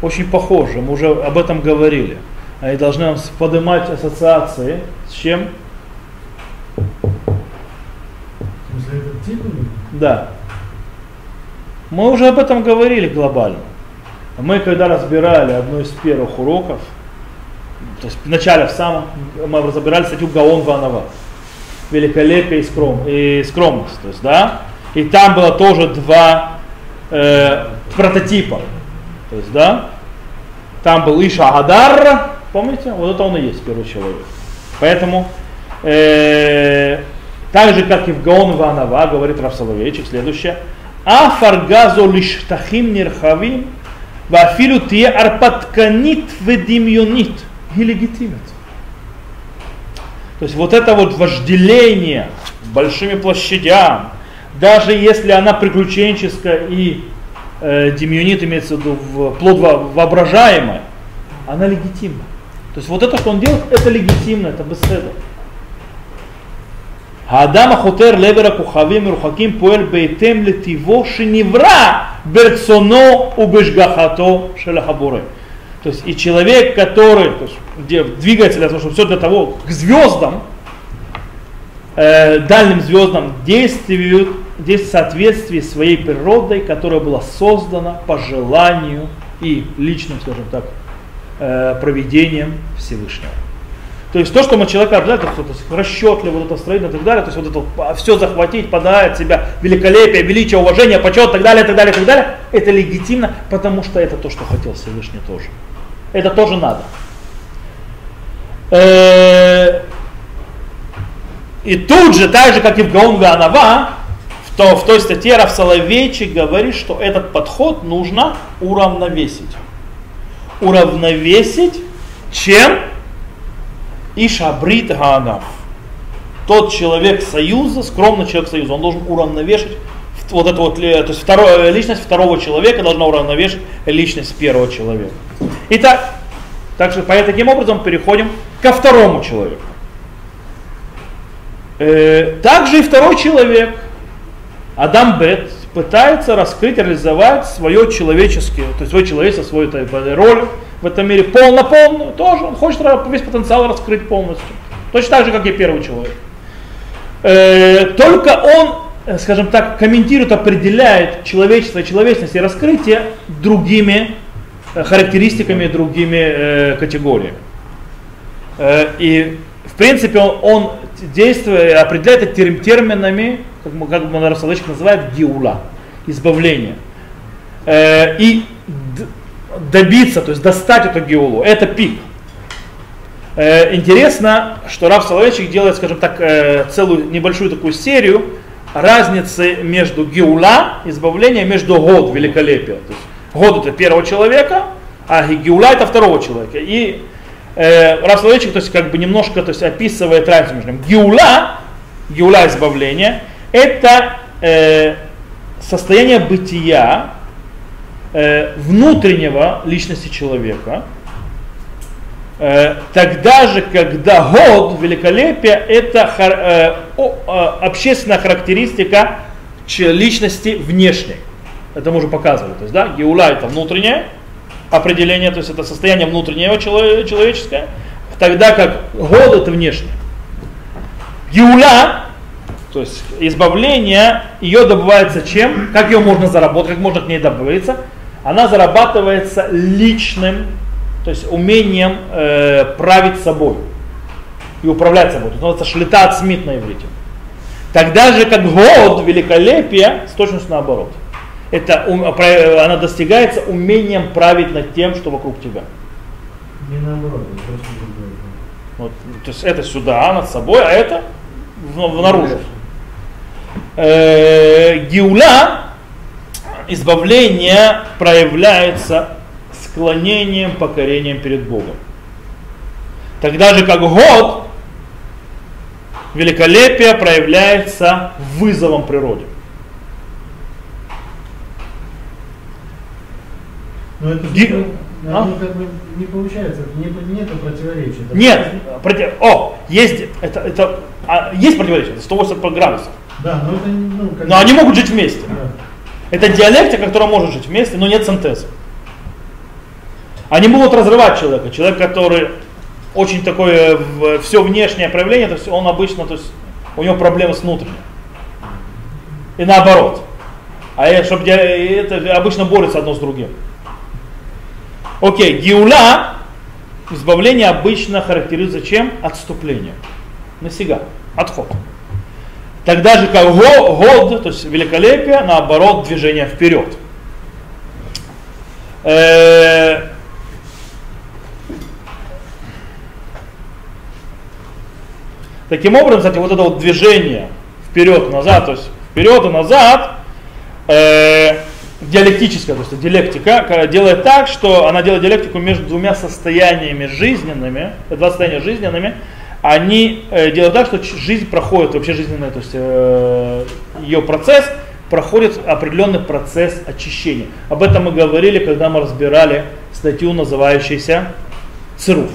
очень похожи. Мы уже об этом говорили. Они должны нам поднимать ассоциации с чем? Да. Мы уже об этом говорили глобально. Мы когда разбирали одну из первых уроков, то есть вначале в самом, мы разбирали статью Гаон Ванова, великолепие и, скром, и скромность, то есть, да, и там было тоже два э, прототипа, то есть, да, там был Иша Адар, помните, вот это он и есть первый человек. Поэтому э, так же, как и в Гаон Ванова, говорит Раф Соловейчик, следующее, Афаргазо лиштахим нирхавим ואפילו תהיה הרפתקנית ודמיונית, היא легитимит. То есть вот это вот вожделение большими площадям, даже если она приключенческая и э, демионит имеется в виду в, плод воображаемая, она легитимна. То есть вот это, что он делает, это легитимно, это беседа. האדם החותר לעבר הכוכבים מרוחקים פועל בהתאם לטיבו שנברא ברצונו ובשגחתו של הבורא. То есть и человек, который то есть, где двигается для того, чтобы все для того, к звездам, э, дальним звездам действует, действует в соответствии своей природой, которая была создана по желанию и личным, скажем так, э, проведением Всевышнего. То есть то, что мы человека обязательно, то есть расчетливо, вот это строительно и так далее, то есть вот это все захватить, подать себя, великолепие, величие, уважение, почет и так далее, и так далее, и так далее, это легитимно, потому что это то, что хотел Всевышний тоже. Это тоже надо. Э, и тут же, так же, как и в Гаун Ганава, в, то, в той статье Раф Соловейчик говорит, что этот подход нужно уравновесить. Уравновесить чем? И шабрит гаанав. Тот человек союза, скромный человек союза, он должен уравновешивать вот это вот, то есть второе, личность второго человека должна уравновешивать личность первого человека. Итак, так что, таким образом переходим ко второму человеку. Э, также и второй человек, Адам Бет, пытается раскрыть, реализовать свое человеческое, то есть свой человечество, свою роль в этом мире полно-полную, тоже он хочет весь потенциал раскрыть полностью. Точно так же, как и первый человек. Э, только он, э, скажем так, комментирует, определяет человечество человечность и раскрытие другими э, характеристиками, другими категориями. И в принципе он, он действует, определяет это терминами, как, мы, как Монарасалычик называет, гиула, избавление. И добиться, то есть достать эту геулу, это пик. Э, интересно, что Раф Соловейчик делает, скажем так, э, целую небольшую такую серию разницы между геула, избавление, между год, великолепие. То есть год это первого человека, а геула это второго человека. И э, Раф Соловейчик, то есть как бы немножко то есть, описывает разницу между ними. Геула, геула избавление, это э, состояние бытия, э, внутреннего личности человека, э, тогда же, когда год, великолепие, это э, общественная характеристика личности внешней. Это мы уже показывали. То есть, да, геула это внутреннее определение, то есть это состояние внутреннего человеческое, тогда как год это внешнее. Геула, то есть избавление, ее добывается чем? Как ее можно заработать, как можно к ней добавиться? Она зарабатывается личным, то есть умением э, править собой и управлять собой. Это называется шлита от смит на иврите. Тогда же, как год, великолепие, с точностью наоборот. Это, она достигается умением править над тем, что вокруг тебя. Не наоборот, вот, то есть это сюда, над собой, а это в, в наружу. Э, гиула избавление проявляется склонением, покорением перед Богом. Тогда же как год, великолепие проявляется вызовом природе. Но это, Ги- А? как бы не получается, не, нет противоречия. Нет, против- о, есть, это, это, а, есть противоречие, это 180 градусов. Да, но это не- ну, как Но они могут жить вместе. Да. Это диалектика, которая может жить вместе, но нет синтеза. Они могут разрывать человека. Человек, который очень такое все внешнее проявление, то есть он обычно, то есть у него проблемы с внутренним. И наоборот. А чтобы, это обычно борется одно с другим. Окей, гиула, избавление обычно характеризуется чем? Отступление. Насига, отход. Тогда же как го- год, то есть великолепие, наоборот, движение вперед. Э, Таким образом, кстати, вот это вот движение вперед-назад, то есть вперед и назад, э, диалектическая, то есть диалектика, ка- делает так, что она делает диалектику между двумя состояниями жизненными, два состояния жизненными, они э, делают так, что жизнь проходит, вообще жизненная, то есть э, ее процесс проходит определенный процесс очищения. Об этом мы говорили, когда мы разбирали статью, называющуюся «Цируф».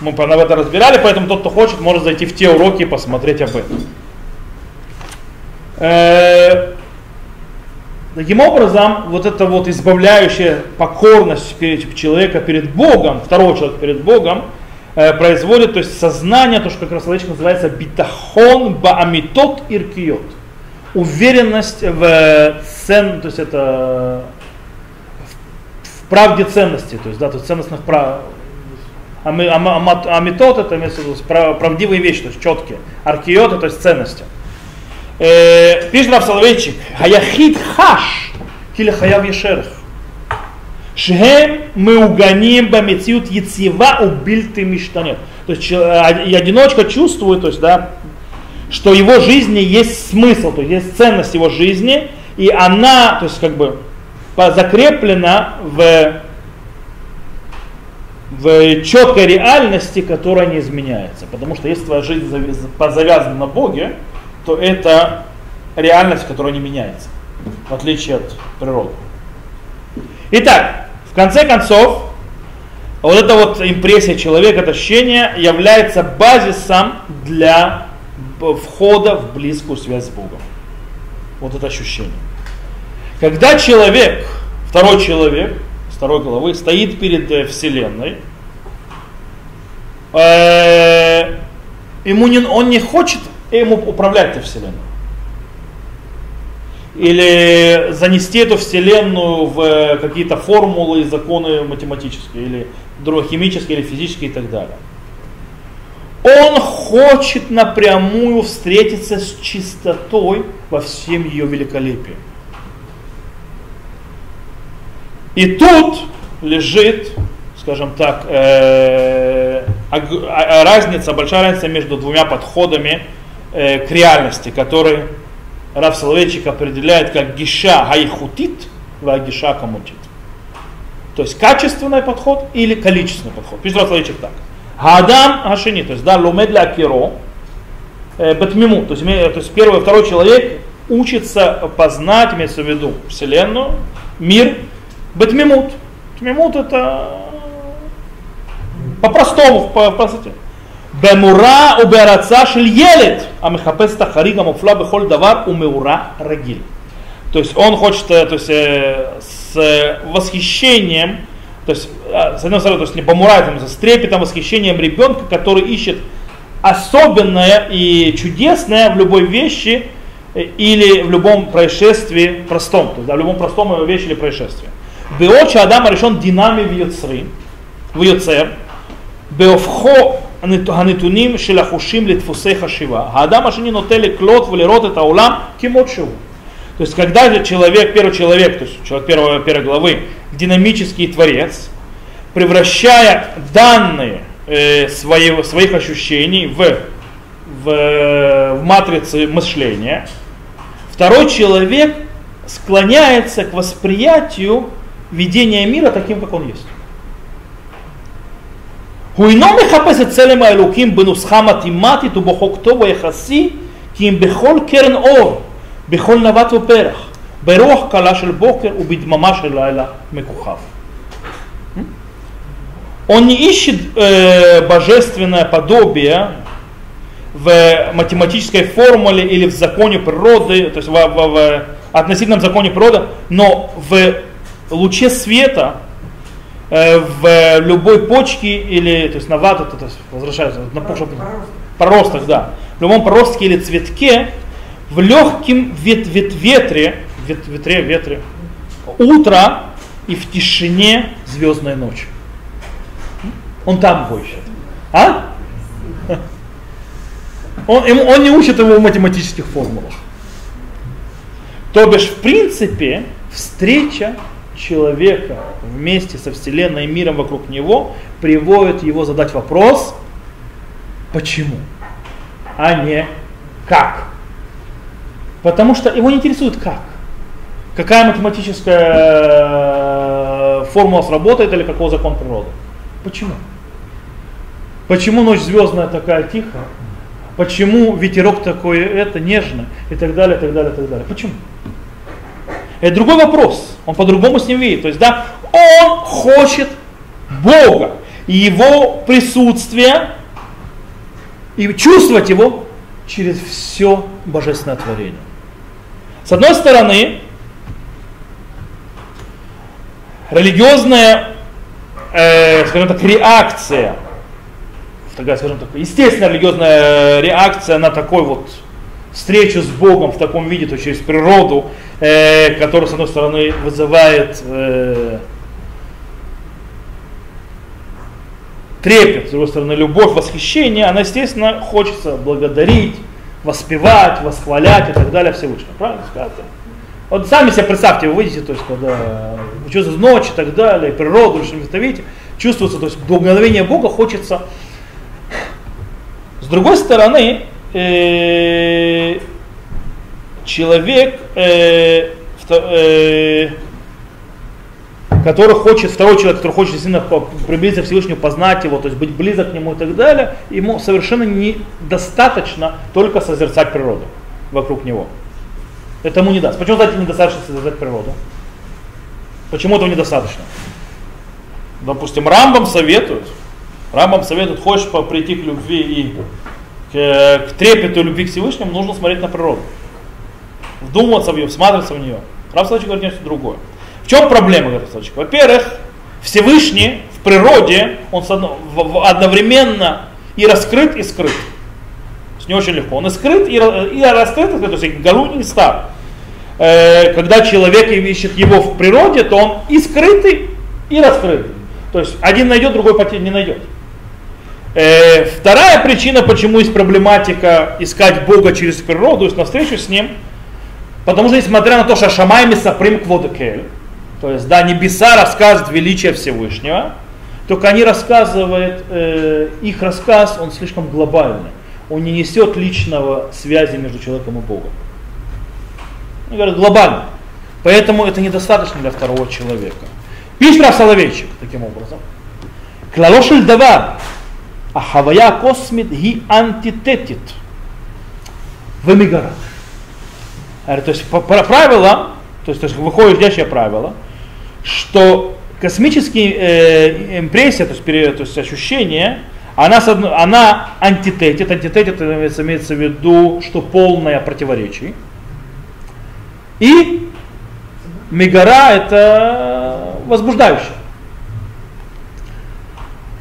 Мы об этом разбирали, поэтому тот, кто хочет, может зайти в те уроки и посмотреть об этом. Таким образом, вот эта вот избавляющая покорность перед- человека перед Богом, второго человека перед Богом, э, производит, то есть сознание, то, что как раз человечек называется битахон баамитот иркиот. Уверенность в э, цен, то есть это в правде ценности, то есть, да, то ценностных прав. Амитот это имеется в правдивые вещи, то есть четкие. Аркиот это то есть ценности. Э, Пишет Рав Соловейчик, Хаяхид хаш, киля хаяв ешерх. Шхем мы угоним бамециют яцева убильты миштанет. То есть а- и одиночка чувствует, то есть, да, что его жизни есть смысл, то есть есть ценность его жизни, и она, то есть как бы закреплена в, в четкой реальности, которая не изменяется. Потому что если твоя жизнь завязана на Боге, то это реальность, которая не меняется, в отличие от природы. Итак, в конце концов, вот эта вот импрессия человека, это ощущение является базисом для входа в близкую связь с Богом. Вот это ощущение. Когда человек, второй человек, второй головы, стоит перед э, Вселенной, э, ему не, он не хочет ему управлять этой Вселенной. Или занести эту Вселенную в э, какие-то формулы и законы математические, или химические, или физические и так далее. Он хочет напрямую встретиться с чистотой во всем ее великолепии. И тут лежит, скажем так, э, а- а- разница, большая разница между двумя подходами э, к реальности, которые Рав Соловейчик определяет как гиша хайхутит, ва гиша камутит. То есть качественный подход или количественный подход. Пишет Рав Соловейчик так. Гадам ашини, то есть да, лумед ля киро, э, батмиму, то есть, первый второй человек учится познать, имеется в виду Вселенную, мир, батмимут. Тмимут это по-простому, по простоте. במורה ובהרצה של ילד המחפש את החריג המופלא בכל דבר ומאורה רגיל. То есть он хочет, э, то есть э, с восхищением, то есть э, с одной стороны, то есть не помуратом, с трепетом, восхищением ребенка, который ищет особенное и чудесное в любой вещи э, или в любом происшествии простом, то есть да, в любом простом вещи или происшествии. Беоча Адама решен динами в Йоцри, в Йоцер, בהופכו הנתונים של החושים לדפוסי חשיבה, האדם השני נוטה לקלוט ולראות את העולם כמות שהוא. То есть, когда же человек, первый человек, то есть человек первой, первой главы, динамический творец, превращая данные э, своего, своих ощущений в, в, в матрицы мышления, второй человек склоняется к восприятию видения мира таким, как он есть. הוא אינו מחפש את צלם האלוקים בנוסחה מתמטית ובחוק ויחסי, כי אם בכל קרן אור, בכל נווט ופרח, ברוח קלה של бокер ובדממה של לילה מכוכב. Он не ищет э, божественное подобие в математической формуле или в законе природы, то есть в, в, в относительном законе природы, но в луче света, э, в любой почке или, то есть на вату, то есть возвращается, на Проросток. проросток, да, в любом проростке или цветке, в легком вет, вет, ветре, вет, ветре, ветре, утро и в тишине звездной ночи. Он там ищет. А? Он, он не учит его в математических формулах. То бишь, в принципе, встреча человека вместе со Вселенной и миром вокруг него приводит его задать вопрос, почему, а не как. Потому что его не интересует как. Какая математическая э, формула сработает или какой закон природы. Почему? Почему ночь звездная такая тихая? Почему ветерок такой это нежный и так далее, и так далее, и так далее. Почему? Это другой вопрос. Он по-другому с ним видит. То есть, да, он хочет Бога и его присутствие и чувствовать его через все божественное творение. С одной стороны, религиозная, э, скажем так, реакция, такая, скажем так, естественная религиозная реакция на такой вот встречу с Богом в таком виде, то есть через природу, э, которая, с одной стороны, вызывает э, трепет, с другой стороны, любовь, восхищение, она, естественно, хочется благодарить, воспевать, восхвалять и так далее Всевышнего. Правильно сказать? Вот сами себе представьте, вы видите, то есть, когда вы чувствуете ночь и так далее, природу, что вы видите, чувствуется, то есть, благословение Бога хочется. С другой стороны, э, человек, э, э, который хочет, второй человек, который хочет по- приблизиться к Всевышнему, познать его, то есть быть близок к нему и так далее, ему совершенно недостаточно только созерцать природу вокруг него. Это ему не даст. Почему, кстати, недостаточно созерцать природу? Почему этого недостаточно? Допустим, Рамбам советует, Рамбам советует, хочешь прийти к любви и к, к трепету любви к Всевышнему, нужно смотреть на природу. Вдумываться в нее, всматриваться в нее. Соловейчик говорит нечто другое. В чем проблема, говорит Соловейчик? Во-первых, Всевышний в природе, он одновременно и раскрыт, и скрыт. То есть не очень легко. Он и скрыт, и, ра- и раскрыт, то есть и Галун, и стар. Э, Когда человек ищет его в природе, то он и скрытый, и раскрытый. То есть один найдет, другой не найдет. Э, Вторая причина, почему есть проблематика искать Бога через природу, на встречу с Ним, потому что несмотря на то, что Шамайми Саприм Кводекель, то есть да, небеса рассказывают величие Всевышнего, только они рассказывают, э, их рассказ, он слишком глобальный. Он не несет личного связи между человеком и Богом. Они говорят глобально. Поэтому это недостаточно для второго человека. Пишет Соловейчик таким образом. Клалошель давар, а хавая космит ги антитетит в эмигара. Говорит, То есть правило, то есть, то есть выходящее правило, что космические э, импрессия, то есть, пере- то есть ощущение, она, она антитетит, антитетит имеется, имеется в виду, что полное противоречие. И мегара это возбуждающее.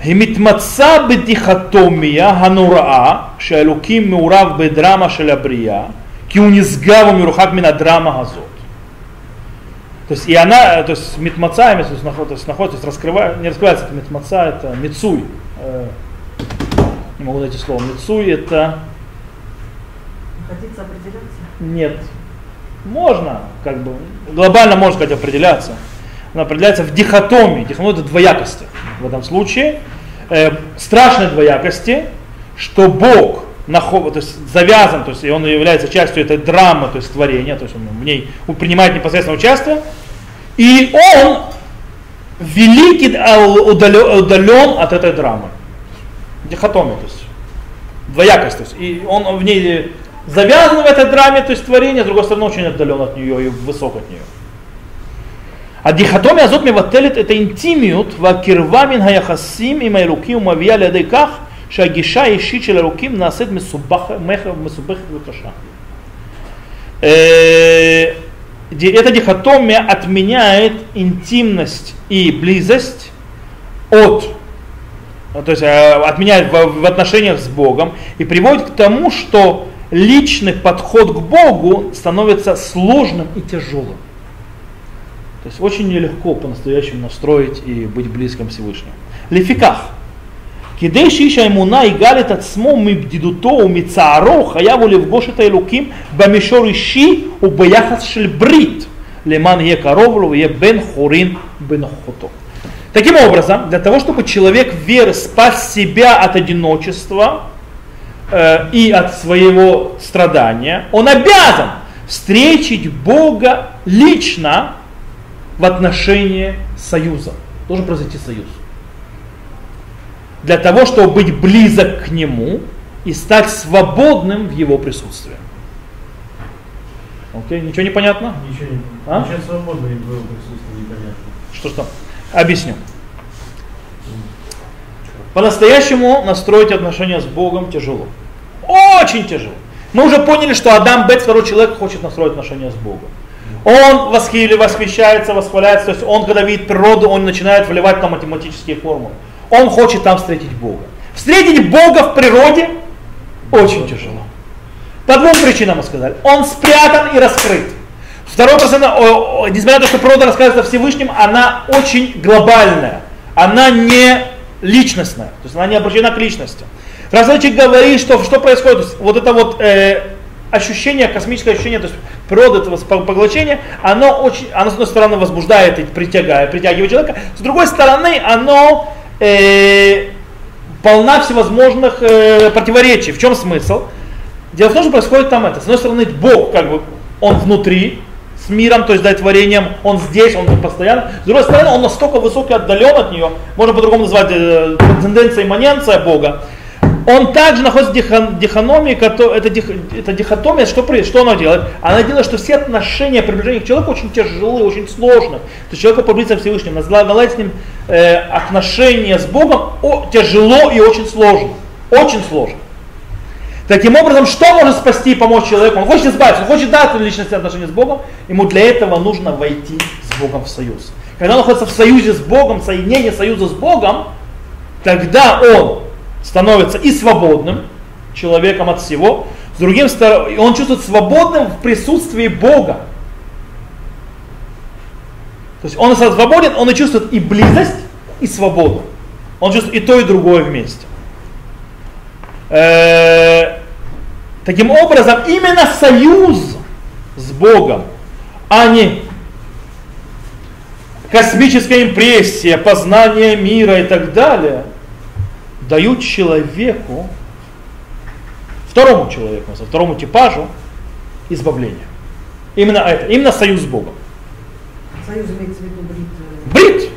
היא מתמצה בדיכוטומיה הנוראה שהאלוקים מעורב בדרמה של הבריאה כי הוא נשגב ומרוחק מן הדרמה הזאת. То есть и она, то есть митмаца, то есть находится, то есть, находится, то есть раскрывает, не раскрывается это митмаца, это мицуй. Э, не могу найти слово. Мицуй это Хотите определяться? нет. Можно, как бы, глобально можно сказать определяться. Она определяется в дихотомии. Дихотомия это двоякости. В этом случае э, страшной двоякости, что Бог нахо- то есть завязан, то есть и он является частью этой драмы, то есть творения, то есть он в ней принимает непосредственное участие, и он великий удален, удален от этой драмы. Дихотомия, то есть двоякость. То есть, и он в ней завязан в этой драме, то есть творение, с другой стороны, очень отдален от нее и высок от нее. А дихотомия азот мевателит это интимиют вакирвамин хаяхасим им האלוקים ומביאה לידי כך שהגישה האישית של אלוקים נעשית מסובכת וקשה. Эта дихотомия отменяет интимность и близость от, то есть э, отменяет в, в отношениях с Богом и приводит к тому, что личный подход к Богу становится сложным и тяжелым. То есть очень нелегко по-настоящему настроить и быть близким Всевышнему. Лификах. כדי שאיש האמונה יגאל את עצמו מבדידותו ומצערו, חייב הוא לפגוש את האלוקים במישור אישי וביחס של ברית, למען יהיה קרוב לו ויהיה בן חורין בנוכחותו. Таким образом, для того, чтобы человек веры спас себя от одиночества э, и от своего страдания, он обязан встретить Бога лично в отношении союза. Должен произойти союз. Для того, чтобы быть близок к Нему и стать свободным в Его присутствии. Окей, ничего не понятно? Ничего не понятно. А? Ничего свободно в Его присутствии непонятно. Что что? Объясню. По-настоящему настроить отношения с Богом тяжело. Очень тяжело. Мы уже поняли, что Адам Бет, второй человек, хочет настроить отношения с Богом. Он восхищается, восхваляется, то есть он, когда видит природу, он начинает вливать там математические формулы. Он хочет там встретить Бога. Встретить Бога в природе очень тяжело. По двум причинам мы сказали. Он спрятан и раскрыт. Второй процент, несмотря на то, что природа рассказывает о Всевышнем, она очень глобальная. Она не личностная. То есть она не обращена к личности. Раз человек говорит, что, что происходит, вот это вот э, ощущение, космическое ощущение, то есть природа этого поглощения, оно очень, оно с одной стороны возбуждает и притягивает, притягивает человека, с другой стороны оно э, полна всевозможных э, противоречий. В чем смысл? Дело в том, что происходит там это. С одной стороны, Бог, как бы, он внутри, с миром, то есть да, творением, он здесь, он постоянно. С другой стороны, он настолько высокий, отдален от нее, можно по-другому назвать э, тенденция имманенция Бога, он также находится в дихономии, это, дих, это дихотомия, что, что она делает? Она делает, что все отношения, приближения к человеку очень тяжелые, очень сложные. То есть человеку поблизиться к Всевышнему, наладить с ним э, отношения с Богом о, тяжело и очень сложно. Очень сложно. Таким образом, что может спасти и помочь человеку? Он хочет избавиться, он хочет дать личности отношения с Богом, ему для этого нужно войти с Богом в союз. Когда он находится в союзе с Богом, соединение союза с Богом, тогда он становится и свободным человеком от всего, с другим стороны, он чувствует свободным в присутствии Бога. То есть он свободен, он и чувствует и близость, и свободу. Он чувствует и то, и другое вместе. Э, таким образом, именно союз с Богом, а не космическая импрессия, познание мира и так далее – дают человеку, второму человеку, второму типажу избавление. Именно это, именно союз с Богом. Союз имеется в виду брит? Э, брит.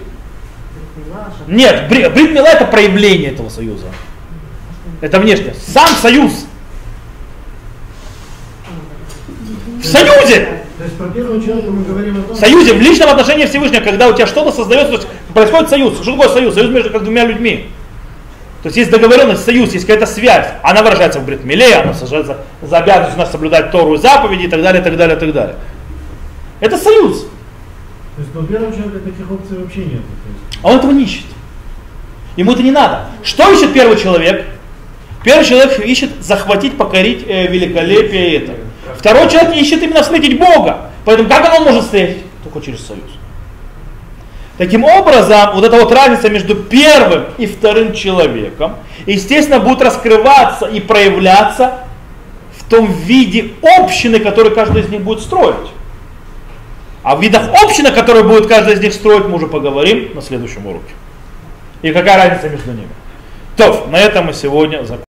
Нет, брит, брит мила это проявление этого союза. Это внешне. Сам союз. В союзе. То есть про первого человека мы говорим о том, союзе, в личном отношении Всевышнего, когда у тебя что-то создается, то есть происходит союз. Что такое союз? Союз между как двумя людьми. То есть есть договоренность, союз, есть какая-то связь. Она выражается в бритмиле, она сажается за обязанность у нас соблюдать Тору и заповеди и так далее, и так далее, и так далее. Это союз. То есть у первого человека таких опций вообще нет. А он этого не ищет. Ему это не надо. Что ищет первый человек? Первый человек ищет захватить, покорить э, великолепие это. Второй человек ищет именно встретить Бога. Поэтому как он может встретить? Только через союз. Таким образом, вот эта вот разница между первым и вторым человеком, естественно, будет раскрываться и проявляться в том виде общины, который каждый из них будет строить. А в видах общины, которые будет каждый из них строить, мы уже поговорим на следующем уроке. И какая разница между ними. То, на этом мы сегодня закончим.